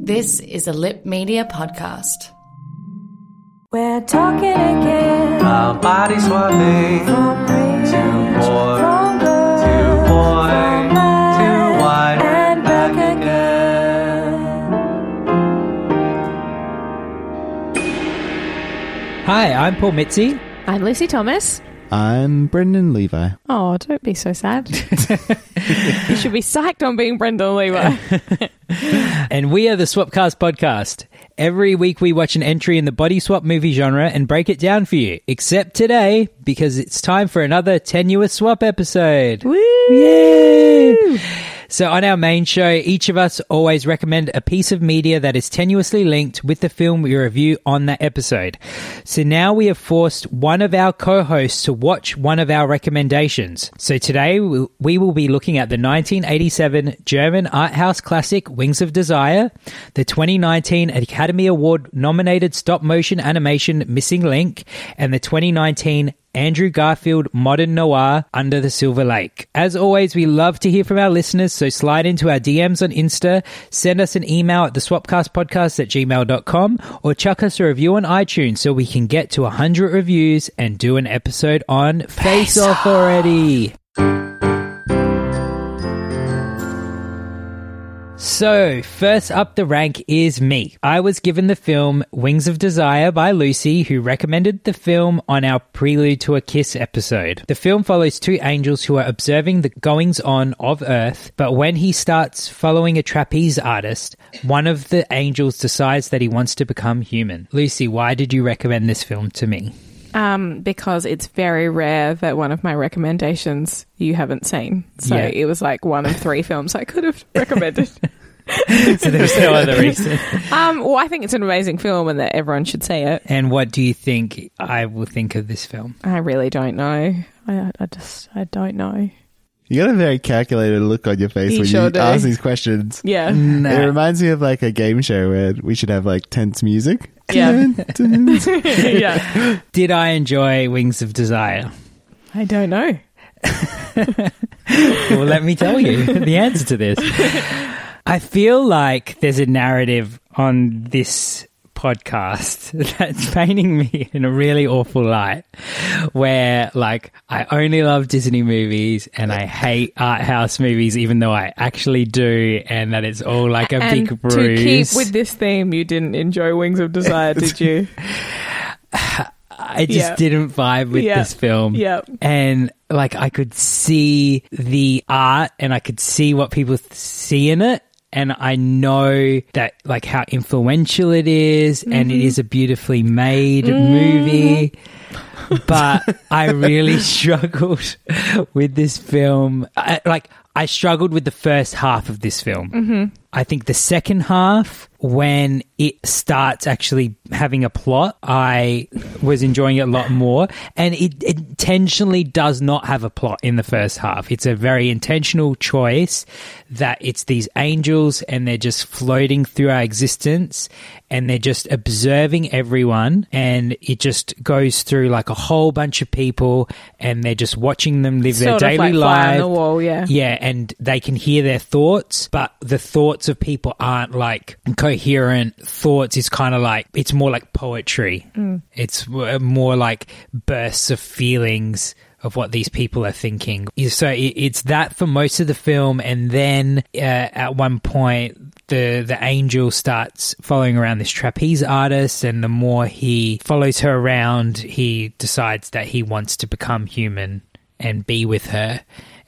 This is a Lip Media podcast. We're talking again. Our body swapping. From rich, Too poor. from good, Too boy. from bad, Too wide. and back again. Hi, I'm Paul Mitzi. I'm Lucy Thomas. I'm Brendan Levi. Oh, don't be so sad. you should be psyched on being Brendan Levi. and we are the Swapcast podcast. Every week we watch an entry in the body swap movie genre and break it down for you. Except today, because it's time for another tenuous swap episode. Woo! Yay! So on our main show, each of us always recommend a piece of media that is tenuously linked with the film we review on that episode. So now we have forced one of our co-hosts to watch one of our recommendations. So today we we will be looking at the 1987 German art house classic Wings of Desire, the 2019 Academy Award nominated stop motion animation Missing Link, and the 2019 Andrew Garfield Modern Noir Under the Silver Lake. As always, we love to hear from our listeners, so slide into our DMs on Insta, send us an email at the swapcastpodcast at gmail.com, or chuck us a review on iTunes so we can get to 100 reviews and do an episode on Face Off already. So, first up the rank is me. I was given the film Wings of Desire by Lucy, who recommended the film on our Prelude to a Kiss episode. The film follows two angels who are observing the goings on of Earth, but when he starts following a trapeze artist, one of the angels decides that he wants to become human. Lucy, why did you recommend this film to me? um, because it's very rare that one of my recommendations you haven't seen. So Yeah. it was like one of three films I could have recommended. so there's no other reason. um, well, I think it's an amazing film and that everyone should see it. And what do you think I will think of this film? I really don't know. I, I just, I don't know. You got a very calculated look on your face You when sure you do. ask these questions. Yeah. It reminds me of like a game show where we should have like tense music. Yeah. Yeah. Did I enjoy Wings of Desire? I don't know. well, let me tell you the answer to this. I feel like there's a narrative on this podcast that's painting me in a really awful light where like I only love Disney movies and I hate art house movies even though I actually do and that it's all like a and big bruise. to keep with this theme, you didn't enjoy Wings of Desire, did you? I just Yeah. didn't vibe with Yeah. this film. Yep. And like I could see the art and I could see what people th- see in it. And I know that like how influential it is and it mm-hmm. is a beautifully made mm-hmm. movie. But I really struggled with this film. I, like I struggled with the first half of this film. Mm-hmm. I think the second half, when it starts actually having a plot, I was enjoying it a lot more. And it intentionally does not have a plot in the first half. It's a very intentional choice that it's these angels and they're just floating through our existence and they're just observing everyone. And it just goes through like a whole bunch of people and they're just watching them live Sort their daily like life. yeah. Yeah, and they can hear their thoughts, but the thoughts of people aren't like coherent thoughts. It's kind of like, it's more like poetry. It's more like bursts of feelings of what these people are thinking. So it's that for most of the film, and then uh, at one point, the the angel starts following around this trapeze artist, and the more he follows her around, he decides that he wants to become human and be with her.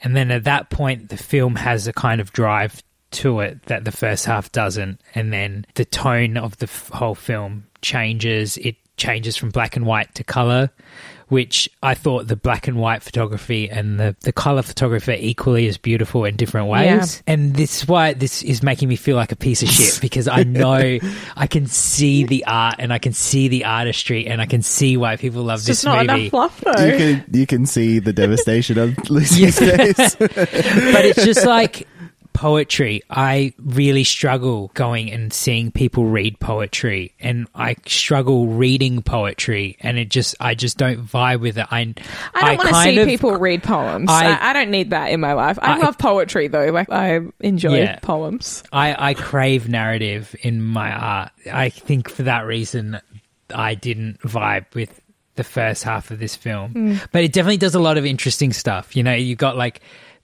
And then at that point, the film has a kind of drive to it that the first half doesn't. And then the tone of the f- whole film changes. It changes from black and white to color, which I thought the black and white photography and the, the color photography equally as beautiful in different ways. And this is why this is making me feel like a piece of shit because I know I can see the art and I can see the artistry and I can see why people love It's this just not movie. enough fluff though. You can you can see the devastation on Lucy's face. but it's just like poetry. I really struggle going and seeing people read poetry, and I struggle reading poetry, and it just I just don't vibe with it. I I don't want to see of- people read poems. I- I, I don't need that in my life. I, I- love poetry though. Like I enjoy Yeah. poems. I, I crave narrative in my art. I think for that reason, I didn't vibe with the first half of this film. Hmm. But it definitely does a lot of interesting stuff. You know, you got like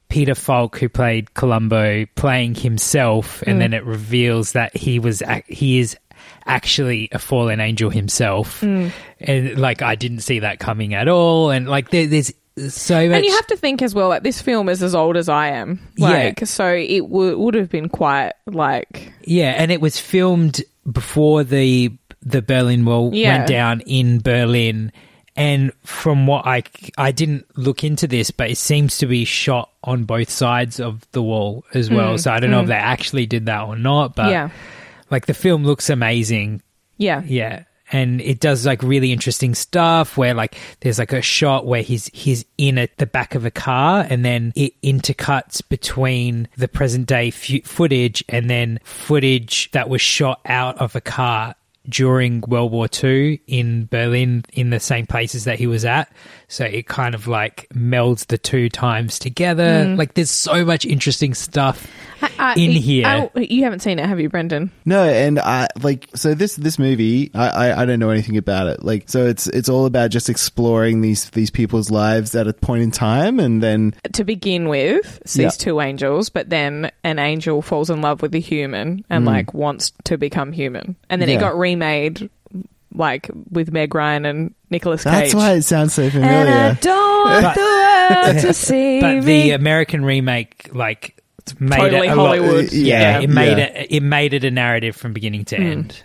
Peter Falk, who played Columbo, playing himself, and mm. then it reveals that he was he is actually a fallen angel himself. Mm. And like, I didn't see that coming at all. And like, there, there's so much. And you have to think as well. Like this film is as old as I am. Yeah. Like so, it w- would have been quite like Yeah, and it was filmed before the the Berlin Wall Yeah. went down in Berlin. And from what I I didn't look into this, but it seems to be shot on both sides of the wall as well. so I don't know if they actually did that or not. But Mm, yeah, like the film looks amazing. yeah, Yeah. And it does like really interesting stuff where like there's like a shot where he's he's in at the back of a car and then it intercuts between the present day fu- footage and then footage that was shot out of a car during World War II in Berlin in the same places that he was at. So it kind of like melds the two times together. Mm. Like there's so much interesting stuff I- in here. I- you haven't seen it, have you, Brendan? No, and I like so this this movie. I, I I don't know anything about it. Like so, it's it's all about just exploring these these people's lives at a point in time, and then To begin with, sees Yeah. two angels, but then an angel falls in love with a human and mm. like wants to become human, and then it got got remade, like with Meg Ryan and Nicolas Cage. that's why it sounds so and I familiar. don't want the world to see but me. the American remake like made Totally it a lot- Hollywood. yeah, Yeah, it made yeah. it it made it a narrative from beginning to hmm. end.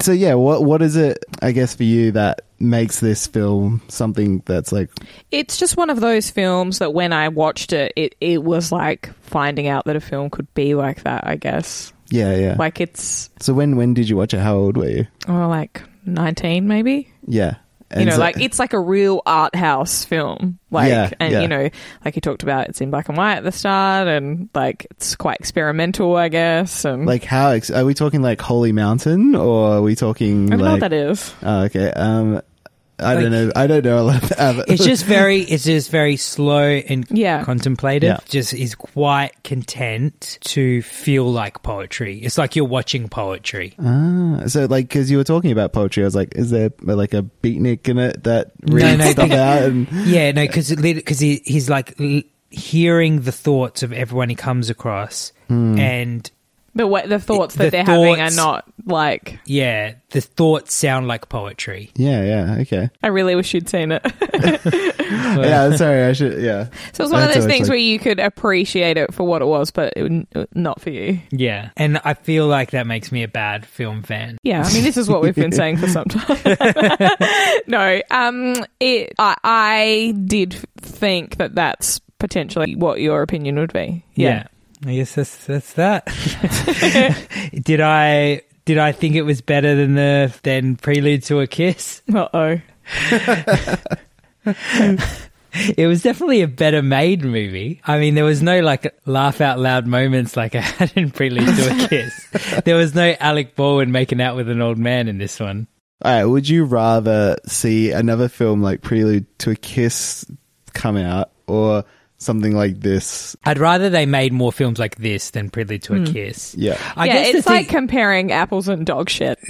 So yeah, what what is it? I guess for you that makes this film something that's like It's just one of those films that when I watched it, it, it was like finding out that a film could be like that, I guess. Yeah yeah. Like it's, so when when did you watch it? How old were you? oh, like 19 maybe? Yeah, you know, so- like it's like a real art house film. Like, Yeah, and yeah. you know, like you talked about, it's in black and white at the start and like it's quite experimental, I guess. And like how ex- are we talking like Holy Mountain or are we talking I don't know like what that is. Oh, okay. Um, I Like- don't know. I don't know a lot about it. It's just very it's just very slow and Yeah. contemplative. Yeah. Just is quite content to feel like poetry. It's like you're watching poetry. Ah, so like because you were talking about poetry, I was like, is there like a beatnik in it that No, reads no, stuff out? And Yeah, no, because because he, he's like l- hearing the thoughts of everyone he comes across, and The way, the thoughts that The they're having are not like, yeah, the thoughts sound like poetry. yeah, yeah, okay. I really wish you'd seen it. yeah, sorry, I should. Yeah, So it's one of those things like- where you could appreciate it for what it was, but it, not for you. Yeah, and I feel like that makes me a bad film fan. Yeah, I mean, this is what we've been saying for some time. no, um, it. I, I did think that that's potentially what your opinion would be. Yeah. I guess that's that's that. did I did I think it was better than the than Prelude to a Kiss? Uh oh. It was definitely a better made movie. I mean, there was no like laugh out loud moments like I had in Prelude to a Kiss. there was no Alec Baldwin making out with an old man in this one. All right. Would you rather see another film like Prelude to a Kiss come out, or something like this? I'd rather they made more films like this than Prelude to a hmm. Kiss. Yeah. I yeah, guess it's like thing- comparing apples and dog shit.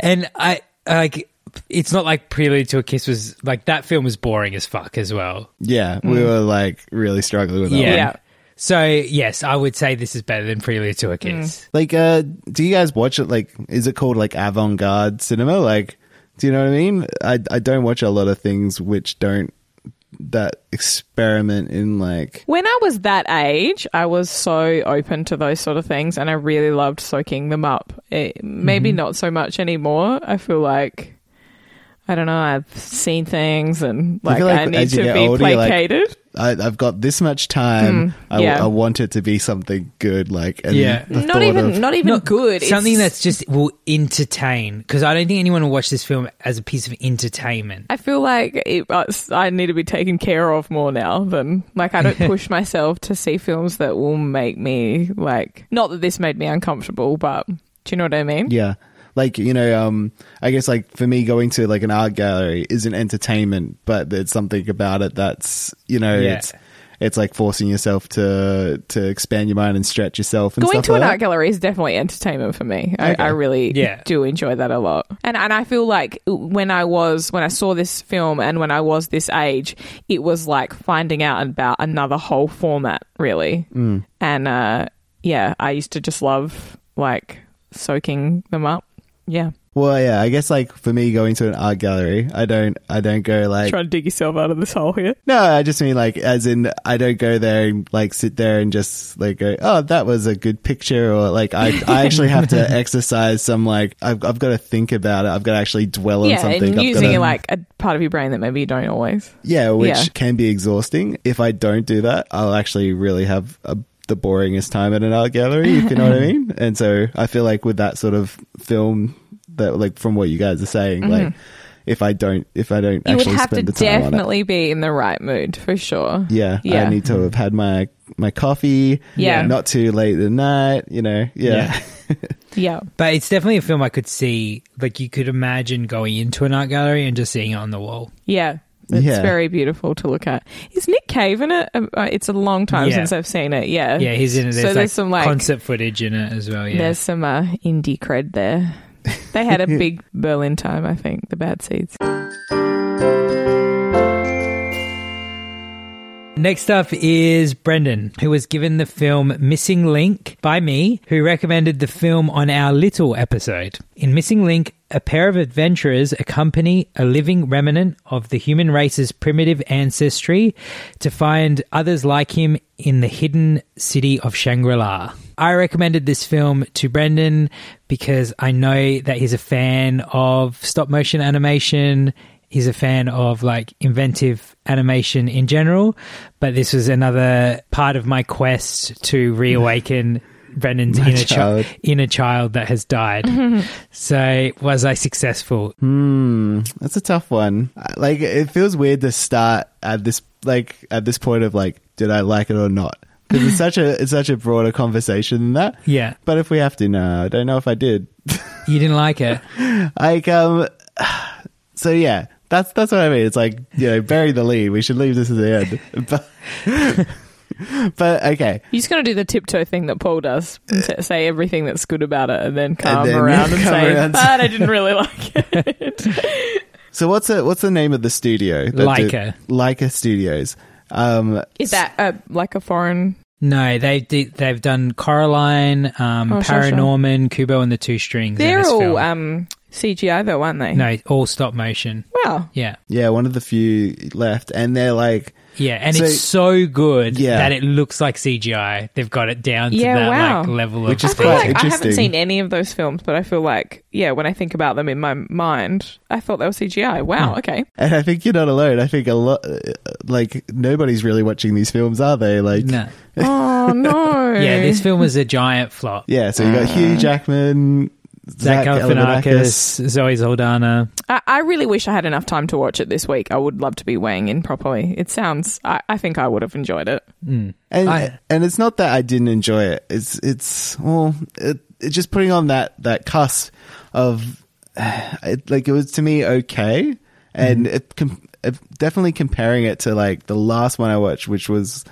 and I like it's not like Prelude to a Kiss was like that film was boring as fuck as well. Yeah, we hmm. were like really struggling with that. Yeah. one. Yeah. So yes, I would say this is better than Prelude to a hmm. Kiss. Like, uh, do you guys watch it? Like, is it called like avant-garde cinema? Like, do you know what I mean? I I don't watch a lot of things which don't that experiment in like When I was that age, I was so open to those sort of things and I really loved soaking them up. It, maybe mm-hmm. not so much anymore. I feel like, I don't know, I've seen things and like feel I, like need as you to get be older, you're like, placated. I, I've got this much time. I, Mm, yeah. I want it to be something good. Like and Yeah. not even, of- not even Not good. Something It's- that's just will entertain. Because I don't think anyone will watch this film as a piece of entertainment. I feel like it, uh, I need to be taken care of more now than like I don't push myself to see films that will make me like not that this made me uncomfortable, but do you know what I mean? Yeah. Like, you know, um, I guess like for me going to like an art gallery isn't entertainment, but there's something about it that's, you know, Yeah. it's, it's like forcing yourself to, to expand your mind and stretch yourself and Going stuff to like an that. art gallery is definitely entertainment for me. I, Okay. I really Yeah. do enjoy that a lot. And and I feel like when I was when I saw this film and when I was this age, it was like finding out about another whole format, really. Mm. And uh, yeah, I used to just love like soaking them up. Yeah, Well, yeah, I guess like for me going to an art gallery, I don't, I don't go like, trying to dig yourself out of this hole here. no, I just mean like, as in, I don't go there and like sit there and just like go, oh, that was a good picture, or like, I, I actually have to exercise some like, I've, I've got to think about it. I've got to actually dwell on yeah, something. and I've using gotta- like a part of your brain that maybe you don't always. Yeah, which Yeah. can be exhausting. If I don't do that, I'll actually really have a, the boringest time at an art gallery, if you know what I mean. And so I feel like with that sort of film, that like from what you guys are saying, like if I don't, if I don't Mm-hmm. You would actually have to the time on it, definitely be in the right mood for sure. yeah, Yeah. I need to have had my my coffee. Yeah. not too late at night. You know, yeah, Yeah. But it's definitely a film I could see. Like, you could imagine going into an art gallery and just seeing it on the wall. Yeah. It's Yeah. very beautiful to look at. Is Nick Cave in it? Um, uh, It's a long time Yeah. since I've seen it. Yeah. Yeah, he's in it. So There's, there's like, some like concept footage in it as well. Yeah. there's some uh, indie cred there. They had a big Berlin time, I think. The Bad Seeds. Next up is Brendan, who was given the film Missing Link by me, who recommended the film on our Little episode. In Missing Link, a pair of adventurers accompany a living remnant of the human race's primitive ancestry to find others like him in the hidden city of Shangri La. I recommended this film to Brendan because I know that he's a fan of stop motion animation. He's a fan of like inventive animation in general, but this was another part of my quest to reawaken Brendan's My inner child. child, inner child that has died. so, was I successful? Hmm, that's a tough one. Like, it feels weird to start at this, like, at this point of like, did I like it or not? Because it's such a, it's such a broader conversation than that. Yeah, But if we have to, no, I don't know if I did. you didn't like it. like, um, so yeah, that's that's what I mean. It's like, you know, bury the lead. We should leave this at the end. But, but okay, You're just going to do the tiptoe thing that Paul does t- say everything that's good about it and then come then around and come say, around. but I didn't really like it. so what's the what's the name of the studio? that did- Laika. Laika Studios. Um, Is that uh, like a foreign. No, they did, they've done Coraline, um, Oh, sure, sure. Paranorman, Kubo and the Two Strings. in They're all um, CGI though, aren't they? no, all stop motion. Wow. Yeah. yeah, one of the few left, and they're like, Yeah, and So- it's so good Yeah. that it looks like CGI. They've got it down to Yeah, that wow. like level Which of is I quite like I haven't seen any of those films, but I feel like, yeah, when I think about them in my mind, I thought they were CGI. Wow, okay. and I think you're not alone. I think a lot, uh, like nobody's really watching these films, are they? Like, No. Oh, no. Yeah, this film was a giant flop. yeah. So you got Hugh Jackman, Zach Zach Galifianakis, Zoe Saldana. I, I really wish I had enough time to watch it this week. I would love to be weighing in properly. It sounds, I, I think I would have enjoyed it. and I- and it's not that I didn't enjoy it. It's it's well, it, it's just putting on that that cusp of it, like it was to me okay, and Mm-hmm. it, com- it definitely comparing it to like the last one I watched, which was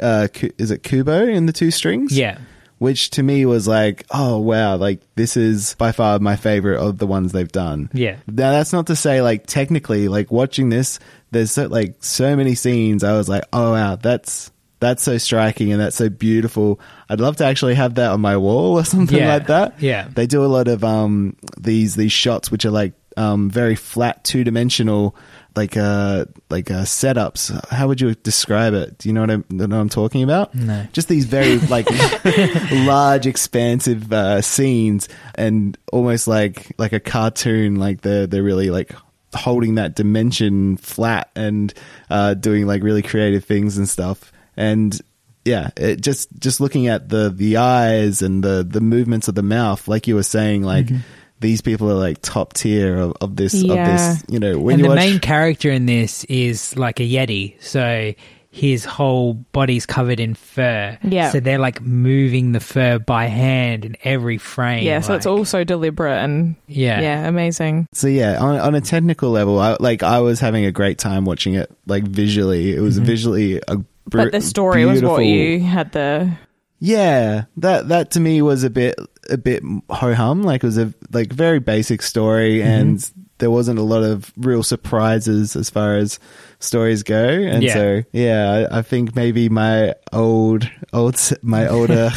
uh, is it Kubo in the two strings? Yeah. Which to me was like, oh wow, like this is by far my favorite of the ones they've done. Yeah. Now that's not to say like technically, like watching this, there's so, like so many scenes. I was like, oh wow, that's that's so striking and that's so beautiful. I'd love to actually have that on my wall or something Yeah. like that. Yeah. they do a lot of um these these shots which are like um, very flat, two dimensional, like uh, like uh, setups. How would you describe it? Do you know what I'm, know what I'm talking about? No. Just these very like large, expansive uh, scenes, and almost like like a cartoon. Like they're they're really like holding that dimension flat and uh, doing like really creative things and stuff. And yeah, it just just looking at the the eyes and the the movements of the mouth, like you were saying, like. These people are like top tier of, of this Yeah. of this, you know. When and you the watch, main character in this is like a yeti, so his whole body's covered in fur. Yeah. So they're like moving the fur by hand in every frame. Yeah, so it's like- all so deliberate and Yeah. yeah, amazing. So yeah, on on a technical level, I, like I was having a great time watching it. Like visually, it was mm-hmm. visually a. br- But the story was what you had the Yeah, that that to me was a bit a bit ho hum. Like it was a like very basic story, mm-hmm. and there wasn't a lot of real surprises as far as stories go. And Yeah. so yeah, I, I think maybe my old old my older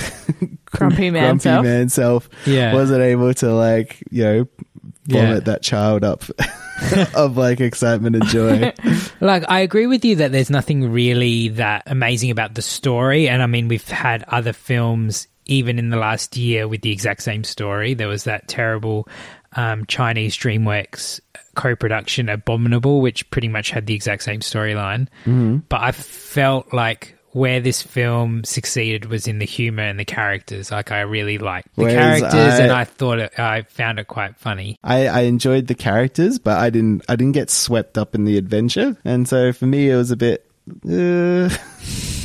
Grumpy man grumpy self. man self Yeah. wasn't able to like you know vomit Yeah. that child up of like excitement and joy. Like, I agree with you that there's nothing really that amazing about the story. And I mean, we've had other films even in the last year with the exact same story. There was that terrible um, Chinese DreamWorks co production, Abominable, which pretty much had the exact same storyline. Mm-hmm. But I felt like where this film succeeded was in the humor and the characters. Like, I really liked the Whereas characters, and I- I thought it, I found it quite funny. I, I enjoyed the characters, but I didn't I didn't get swept up in the adventure, and so for me it was a bit. Uh,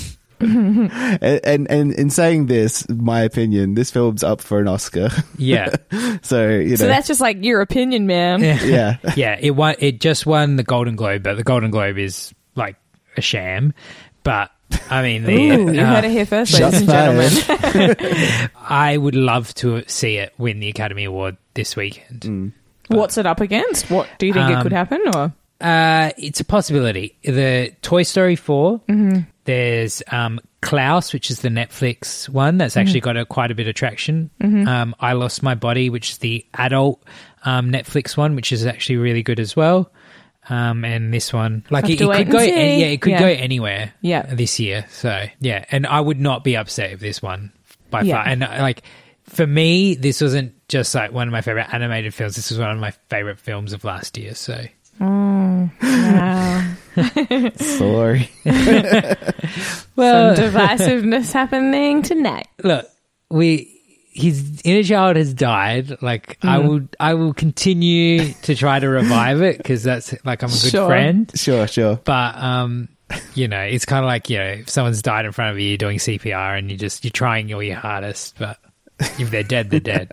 and, and and in saying this, my opinion, this film's up for an Oscar. Yeah. so you know, So that's just like your opinion, man. yeah, yeah, it won. It just won the Golden Globe, but the Golden Globe is like a sham. But I mean, the, Ooh, you uh, heard it here first, ladies and gentlemen. I would love to see it win the Academy Award this weekend. What's it up against? What do you think it Um, could happen? Or Uh, it's a possibility. The Toy Story 4, there's um, Klaus, which is the Netflix one that's actually got a, quite a bit of traction. Um, I Lost My Body, which is the adult um, Netflix one, which is actually really good as well. Um, and this one, like it, it could go, any- yeah, it could Yeah. go anywhere. Yeah. this year. So yeah, and I would not be upset if this one by Yeah. far. And uh, like for me, this wasn't just like one of my favorite animated films. This was one of my favorite films of last year. So wow. sorry. well, Some divisiveness happening tonight. look, we his inner child has died. Like I Mm. will, I will continue to try to revive it because that's like I'm a good Sure. friend. Sure, sure. But um, you know, it's kind of like you know, if someone's died in front of you, you're doing CPR and you just you're trying all your hardest, but if they're dead, they're dead.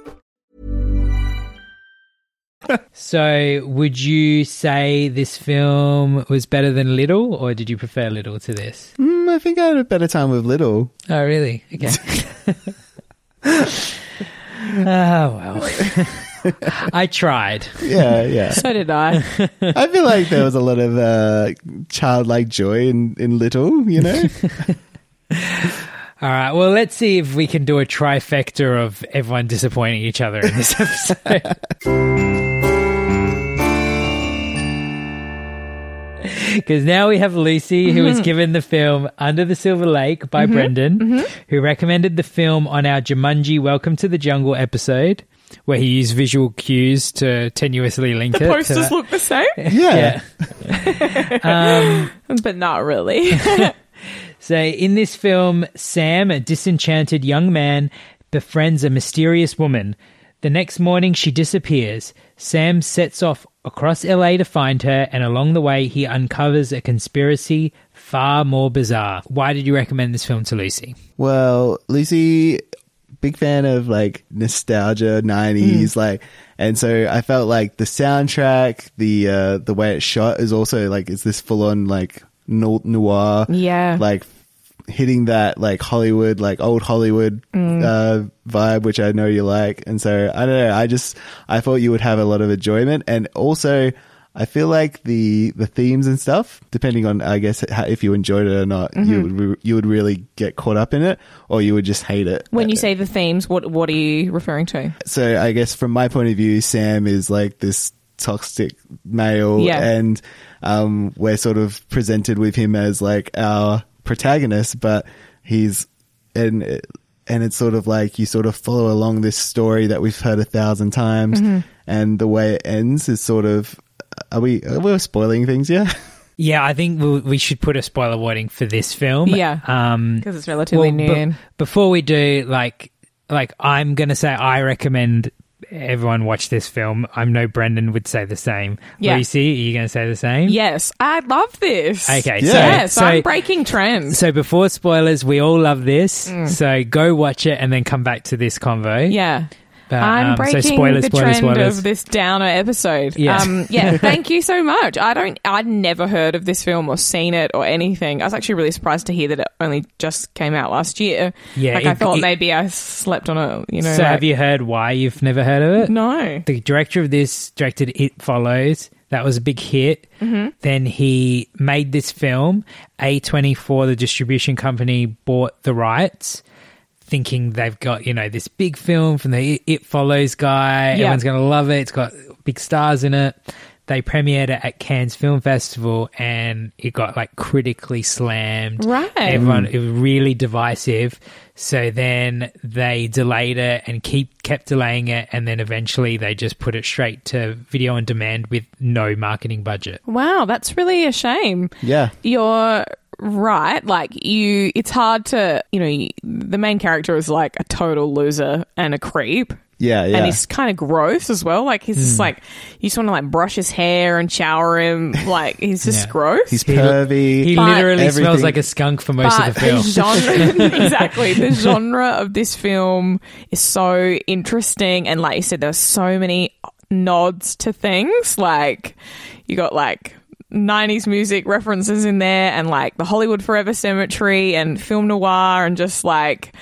So, would you say this film was better than Little, or did you prefer Little to this? Mm, I think I had a better time with Little. Oh, really? Okay. oh well, I tried. Yeah, yeah. So did I. I feel like there was a lot of uh, childlike joy in, in Little, you know? All right. Well, let's see if we can do a trifecta of everyone disappointing each other in this episode. Because now we have Lucy, who was mm-hmm. given the film Under the Silver Lake by mm-hmm. Brendan, mm-hmm. who recommended the film on our Jumanji Welcome to the Jungle episode, where he used visual cues to tenuously link The it. to posters that. look the same, Yeah. Um, but not really. So, in this film, Sam, a disenchanted young man, befriends a mysterious woman. The next morning, she disappears. Sam sets off across LA to find her, and along the way, he uncovers a conspiracy far more bizarre. Why did you recommend this film to Lucy? Well, Lucy big fan of like nostalgia, nineties, like, and so I felt like the soundtrack, the uh, the way it's shot is also like it's this full on like noir, Yeah. like hitting that like Hollywood, like old Hollywood uh, vibe, which I know you like. And so I don't know. I just I thought you would have a lot of enjoyment, and also I feel like the the themes and stuff, depending on I guess how, if you enjoyed it or not, you would re- you would really get caught up in it, or you would just hate it. When you say the themes, what what are you referring to? so I guess from my point of view, Sam is like this toxic male, Yeah. and um, we're sort of presented with him as like our protagonist, but he's and and it's sort of like you sort of follow along this story that we've heard a thousand times, Mm-hmm. and the way it ends is sort of are we are we spoiling things? Yeah. Yeah, I think we'll, we should put a spoiler warning for this film. Yeah. Um, Because it's relatively well, new. be- before we do, like, like I'm gonna say, I recommend everyone watch this film. I know Brendan would say the same. Yeah. Lucy, are you gonna say the same? yes, I love this. Okay, Yeah. so, Yes, so, I'm breaking trends. so before spoilers, we all love this. So go watch it and then come back to this convo. Mm. yeah. But, I'm um, so breaking spoilers, the trend spoilers. of this downer episode. Yeah. Um, yeah. Thank you so much. I don't. I'd never heard of this film or seen it or anything. I was actually really surprised to hear that it only just came out last year. Yeah, Like I thought it- maybe I slept on it. You know. so like- have you heard why you've never heard of it? No. the director of this directed It Follows. That was a big hit. Mm-hmm. Then he made this film. A24, the distribution company, bought the rights, thinking they've got, you know, this big film from the It- It Follows guy. Yeah. Everyone's going to love it. It's got big stars in it. They premiered it at Cannes Film Festival and it got like critically slammed. Right. Everyone, mm. it was really divisive. So then they delayed it and keep kept delaying it, and then eventually they just put it straight to video on demand with no marketing budget. Wow, that's really a shame. Yeah. You're right. Like you, it's hard to, you know, the main character is like a total loser and a creep. Yeah, yeah. And he's kind of gross as well. Like he's just hmm. like you just want to like brush his hair and shower him. Like he's just Yeah. gross. He's pervy. He But- literally smells like a skunk for most but of the film. genre, exactly, the genre of this film is so interesting, and like you said, there's so many nods to things. Like you got like 90s music references in there, and like the Hollywood Forever Cemetery and film noir, and just like.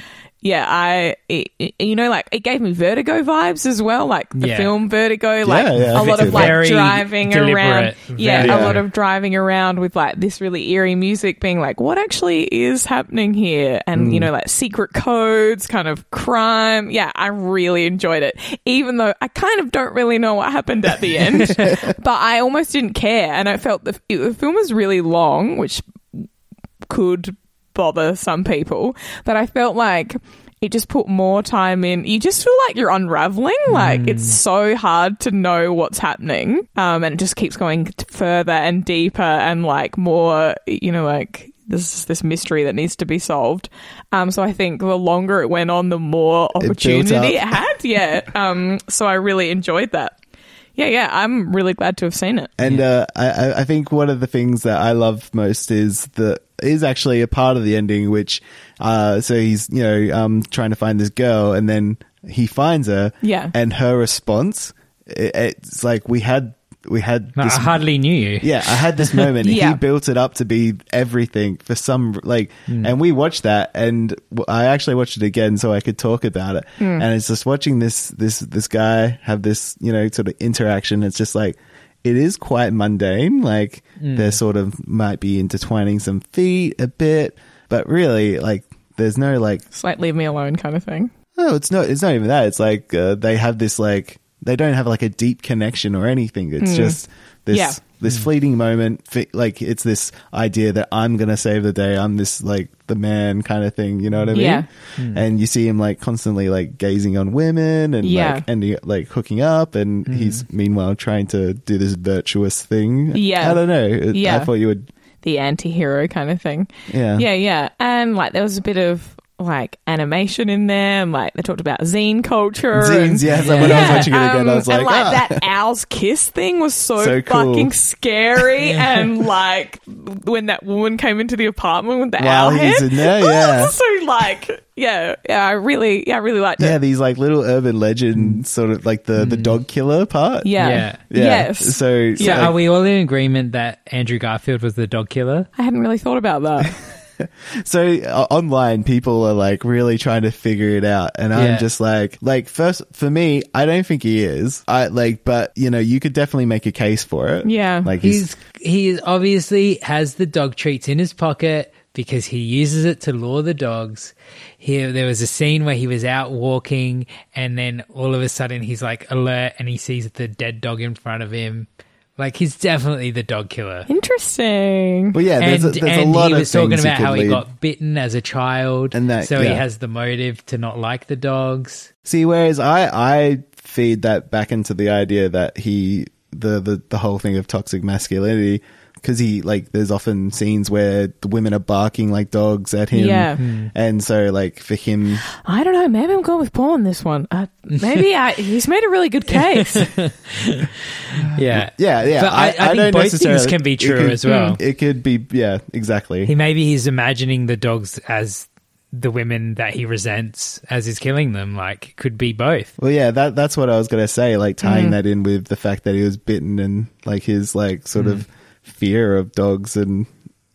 Yeah, I, it, it- you know, like it gave me Vertigo vibes as well, like the Yeah. film Vertigo, like yeah, a lot of like Very driving around. Yeah, very- a lot of driving around with like this really eerie music being like what actually is happening here? And you know like secret codes kind of crime. Yeah i really enjoyed it. Even though i kind of don't really know what happened at the end but i almost didn't care. And i felt the, the film was really long which could bother some people but i felt like it just put more time in. You just feel like you're unraveling. Like it's so hard to know what's happening. Um, and it just keeps going further and deeper and like more, you know, like this is this mystery that needs to be solved. Um, so I think the longer it went on, the more opportunity it, up. had. Yeah. Um, so I really enjoyed that. Yeah, yeah. I'm really glad to have seen it. And uh, I, I- I think one of the things that I love most is the is actually a part of the ending, which uh, so he's you know um, trying to find this girl, and then he finds her, Yeah. and her response, it, it's like we had we had No, this, I hardly knew you. yeah, I had this moment. Yeah. He built it up to be everything for some like, and we watched that, and I actually watched it again so I could talk about it. And it's just watching this this this guy have this you know sort of interaction. It's just like it is quite mundane. Like they're sort of might be intertwining some feet a bit, but really like there's no like It's like leave me alone kind of thing. no, it's not. It's not even that. It's like uh, they have this like they don't have like a deep connection or anything. It's just this Yeah. This hmm. fleeting moment. Like it's this idea that I'm gonna save the day. I'm this like the man kind of thing. You know what I mean? Yeah. Hmm. And you see him like constantly like gazing on women and Yeah. like ending like hooking up, and hmm. he's meanwhile trying to do this virtuous thing. Yeah. I don't know. Yeah. I thought you would. The anti hero kind of thing. Yeah. Yeah, yeah. And like there was a bit of like animation in there, and like they talked about zine culture. Zines, and- yeah. So when I was watching it again, I was like, and like ah. that owl's kiss thing was so, So cool. fucking scary, and like when that woman came into the apartment with the While owl he's head, in there, yeah. so like yeah, yeah, I really, yeah, I really liked Yeah, it. these like little urban legend mm. sort of like the the mm. dog killer part. Yeah. Yeah. Yeah. Yes. So, So like, are we all in agreement that Andrew Garfield was the dog killer? I hadn't really thought about that. so uh, online people are like really trying to figure it out and i'm Yeah. just like like first for me i don't think he is i like but you know you could definitely make a case for it Yeah. like he's, He's he obviously has the dog treats in his pocket because he uses it to lure the dogs. Here there was a scene where he was out walking and then all of a sudden he's like alert and he sees the dead dog in front of him. Like he's definitely the dog killer. Interesting. well yeah there's, and a, there's and a lot he of was talking about could how he lead. got bitten as a child, And that- so he has the motive to not like the dogs. see whereas i i feed that back into the idea that he the the, the whole thing of toxic masculinity because he like there's often scenes where the women are barking like dogs at him Yeah. and so like for him I don't know. Maybe I'm going with Paul on this one. Uh, maybe I, he's made a really good case. Yeah, Yeah, yeah. But I, I, think don't both things can be true could- as well. It could be, yeah, exactly. He maybe he's imagining the dogs as the women that he resents as he's killing them. Like, could be both. well, yeah, that that's what I was gonna say. Like tying Mm. that in with the fact that he was bitten and like his like sort Mm. of fear of dogs, and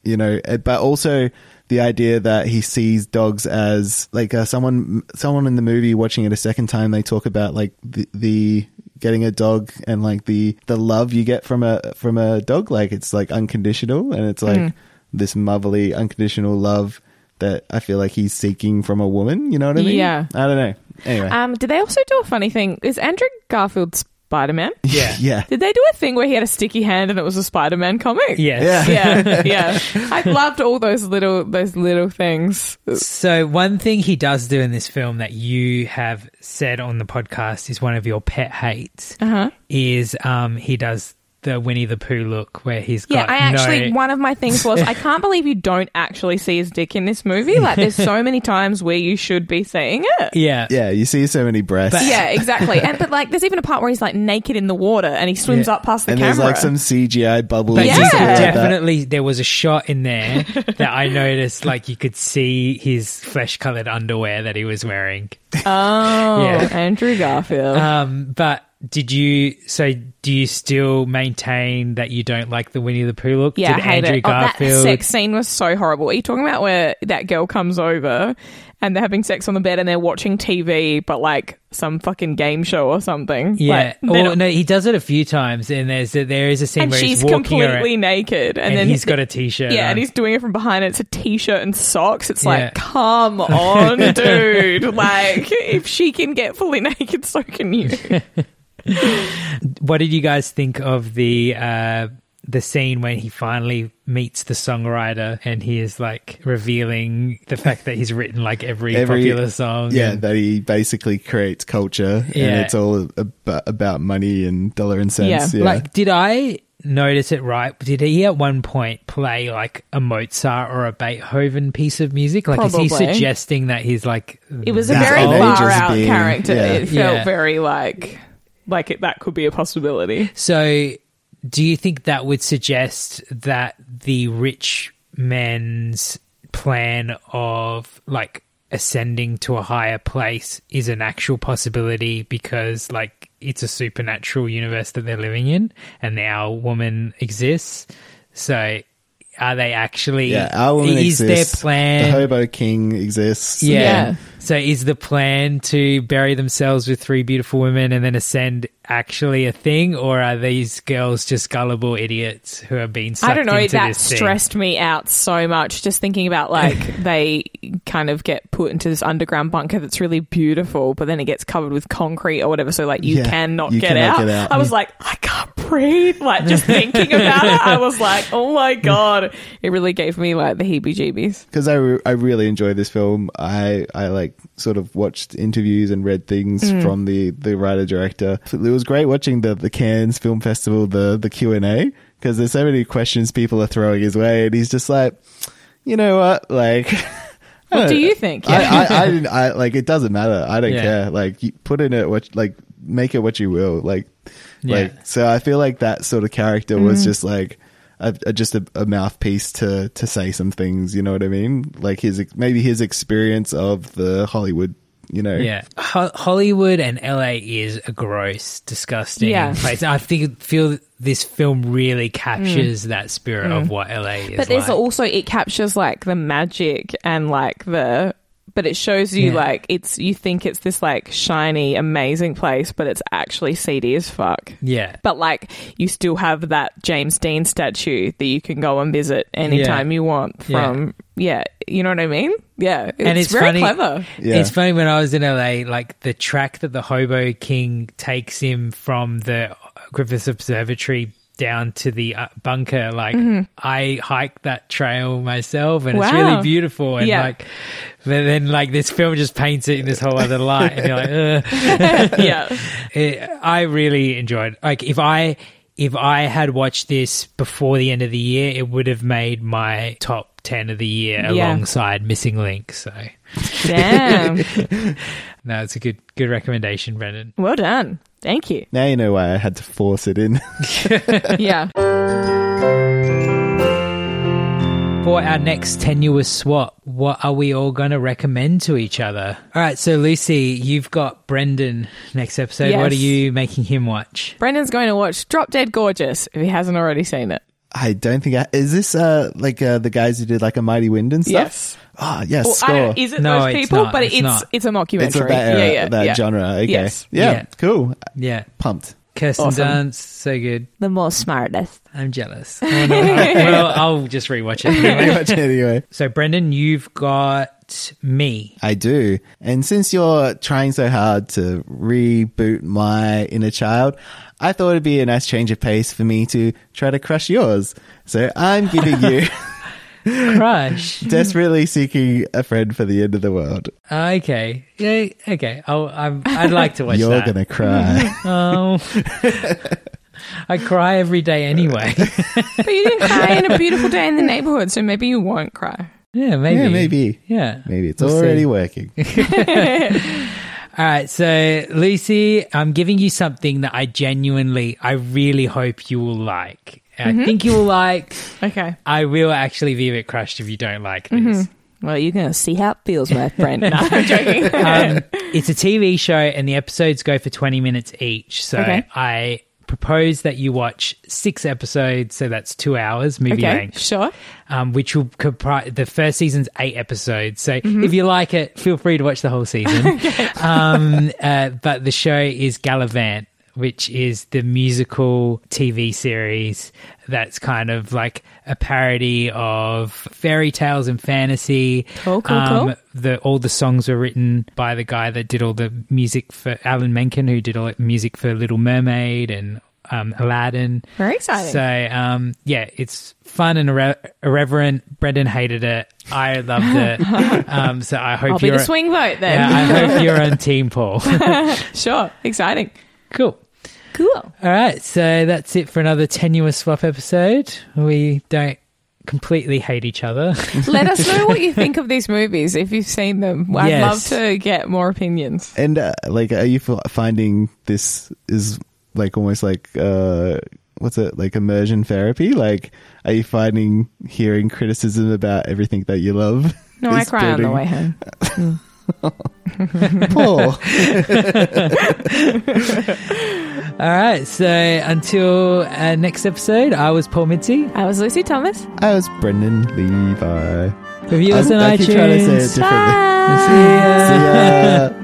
you know, eh, but also the idea that he sees dogs as like uh, someone someone in the movie watching it a second time. They talk about like the, the getting a dog and like the the love you get from a from a dog. Like it's like unconditional, and it's like Mm. this motherly unconditional love that I feel like he's seeking from a woman. You know what I mean? Yeah. I don't know. Anyway. Um, did they also do a funny thing? Is Andrew Garfield Spider Man? Yeah. yeah. Did they do a thing where he had a sticky hand and it was a Spider Man comic? Yes. Yeah, yeah. I loved all those little those little things. So one thing he does do in this film that you have said on the podcast is one of your pet hates Uh-huh. is um he does the Winnie the Pooh look where he's Yeah, got I actually no one of my things was I can't believe you don't actually see his dick in this movie. Like there's so many times where you should be seeing it. yeah Yeah, you see so many breasts. Yeah, exactly. And but like there's even a part where he's like naked in the water and he swims Yeah. up past the camera. and camera. there's like some CGI bubbles. But Yeah. stuff like that. definitely there was a shot in there that I noticed like you could see his flesh colored underwear that he was wearing. oh, Yeah. Andrew Garfield. Um, but did you? So do you still maintain that you don't like the Winnie the Pooh look? Yeah, did I hate Andrew it. Oh, that sex scene was so horrible. Are you talking about where that girl comes over and they're having sex on the bed and they're watching TV, but like some fucking game show or something? yeah. Like, or no, he does it a few times, and there's a, there is a scene where she's completely around, naked, and, and, then he's got a t-shirt. yeah, on. and he's doing it from behind. It's a t-shirt and socks. It's Yeah. like, come on, dude! Like, if she can get fully naked, so can you. What did you guys think of the uh, the scene when he finally meets the songwriter and he is like revealing the fact that he's written like every, Every- popular song? Yeah, and- that he basically creates culture, Yeah. and it's all about, about money and dollar and cents. Yeah, Yeah, Like, did I notice it right? Did he at one point play like a Mozart or a Beethoven piece of music? Like, is he suggesting that he's like It was a very old. far out being- character. yeah. It felt Yeah. very like like it, that could be a possibility. So, do you think that would suggest that the rich man's plan of like ascending to a higher place is an actual possibility because like it's a supernatural universe that they're living in and Owl Woman exists? So, are they actually? yeah. Owl Woman is exists. their plan? The hobo king exists. Yeah. Yeah. So is the plan to bury themselves with three beautiful women and then ascend actually a thing, or are these girls just gullible idiots who are being sucked I don't know. into That this thing? stressed me out so much. Just thinking about like they kind of get put into this underground bunker that's really beautiful, but then it gets covered with concrete or whatever. So like you Yeah, cannot you get, cannot out. get out. I was mm. like, I can't breathe. Like just thinking about it, I was like, oh my mm. god. It really gave me like the heebie-jeebies. because I, re- I really enjoyed this film. I I like sort of watched interviews and read things Mm. from the the writer director. It was great watching the the Cannes Film Festival the the Q and A because there's so many questions people are throwing his way, and he's just like, you know what, like. What do you think? I, I, I, didn't, I like it doesn't matter. I don't Yeah. care. Like you put in it what like make it what you will. Like Yeah. like so I feel like that sort of character Mm-hmm. was just like a, a, just a, a mouthpiece to to say some things. You know what I mean? Like his maybe his experience of the Hollywood. You know, Yeah, Ho- Hollywood and LA is a gross, disgusting Yeah. place. I think feel this film really captures that spirit of what LA is. Mm. But there's like. also it captures like the magic and like the but it shows you Yeah. like it's you think it's this like shiny amazing place but it's actually seedy as fuck. yeah, But like you still have that James Dean statue that you can go and visit anytime you want Yeah. from yeah. you know what I mean? Yeah. It's, and it's very funny. clever. Yeah. It's funny when I was in LA, like the track that the Hobo King takes him from the Griffith Observatory down to the uh, bunker. Like I hiked that trail myself, and it's Mm-hmm. Really beautiful. And Yeah. like, but then like this film just paints it in this whole other light, and you're like, yeah. it, I really enjoyed. Like if I if I had watched this before the end of the year, it would have made my top ten of the year Yeah. alongside Missing Link. So Damn. no, it's a good good recommendation, Brendan. well done. Thank you. Now you know why I had to force it in. Yeah. For our next tenuous swap, what are we all going to recommend to each other? All right, so Lucy, you've got Brendan next episode. What are you making him watch? Brendan's going to watch Drop Dead Gorgeous if he hasn't already seen it. I don't think I, is this uh like uh, the guys who did like a Mighty Wind and stuff. Yes. Ah, yes. Well, I score. don't, is it No, those it's people? not. But It's it's not. it's, a mockumentary. it's of that era, yeah, yeah, that yeah. genre. Okay. Yes. Yeah, Yeah. Cool. Yeah, Pumped. Kirsten Awesome. Dunst, so good. The most smartest. I'm jealous. Oh, well, I'll just rewatch it. Pretty much anyway. So, Brendan, you've got me. I do. And since you're trying so hard to reboot my inner child, I thought it'd be a nice change of pace for me to try to crush yours. So I'm giving you Crush. Desperately Seeking a Friend for the End of the World. okay. Yeah, okay. I'll, I'm, I'd like to watch You're going to cry. Oh. I cry every day anyway. But you didn't cry in a beautiful day in the neighborhood, so maybe you won't cry. Yeah, maybe. yeah, maybe. Yeah. Maybe it's We'll see. already working. All right, so Lucy, I'm giving you something that I genuinely, I really hope you will like. I think you will like. Okay. I will actually be a bit crushed if you don't like this. Well, you're going to see how it feels, my friend. No, I'm joking. Um, it's a TV show, and the episodes go for 20 minutes each. So Okay. I propose that you watch six episodes, so that's two hours movie okay, length. sure. um, which will comprise the first season's eight episodes. So Mm-hmm. if you like it, feel free to watch the whole season. um, uh, but the show is Galavant, which is the musical TV series that's kind of like a parody of fairy tales and fantasy. Cool, cool, um, cool. The all the songs were written by the guy that did all the music for Alan Menken, who did all the music for Little Mermaid and um, Aladdin. Very exciting. So, um, yeah, it's fun and irre- irreverent. Brendan hated it. I loved it. um, so I hope I'll be you're the swing vote then. Yeah, I hope you're on Team Paul. sure. Exciting. cool. Cool. All right, so that's it for another tenuous swap episode. We don't completely hate each other. Let us know what you think of these movies if you've seen them. I'd Yes. love to get more opinions. And uh, like, are you finding this is like almost like uh, what's it like immersion therapy? Like, are you finding hearing criticism about everything that you love? No, I is cry on the way home. Paul. All right, so until uh, next episode, I was Paul Mitzi. I was Lucy Thomas. I was Brendan Levi. Review us I- on I iTunes. keep trying to say it differently. See ya. See ya.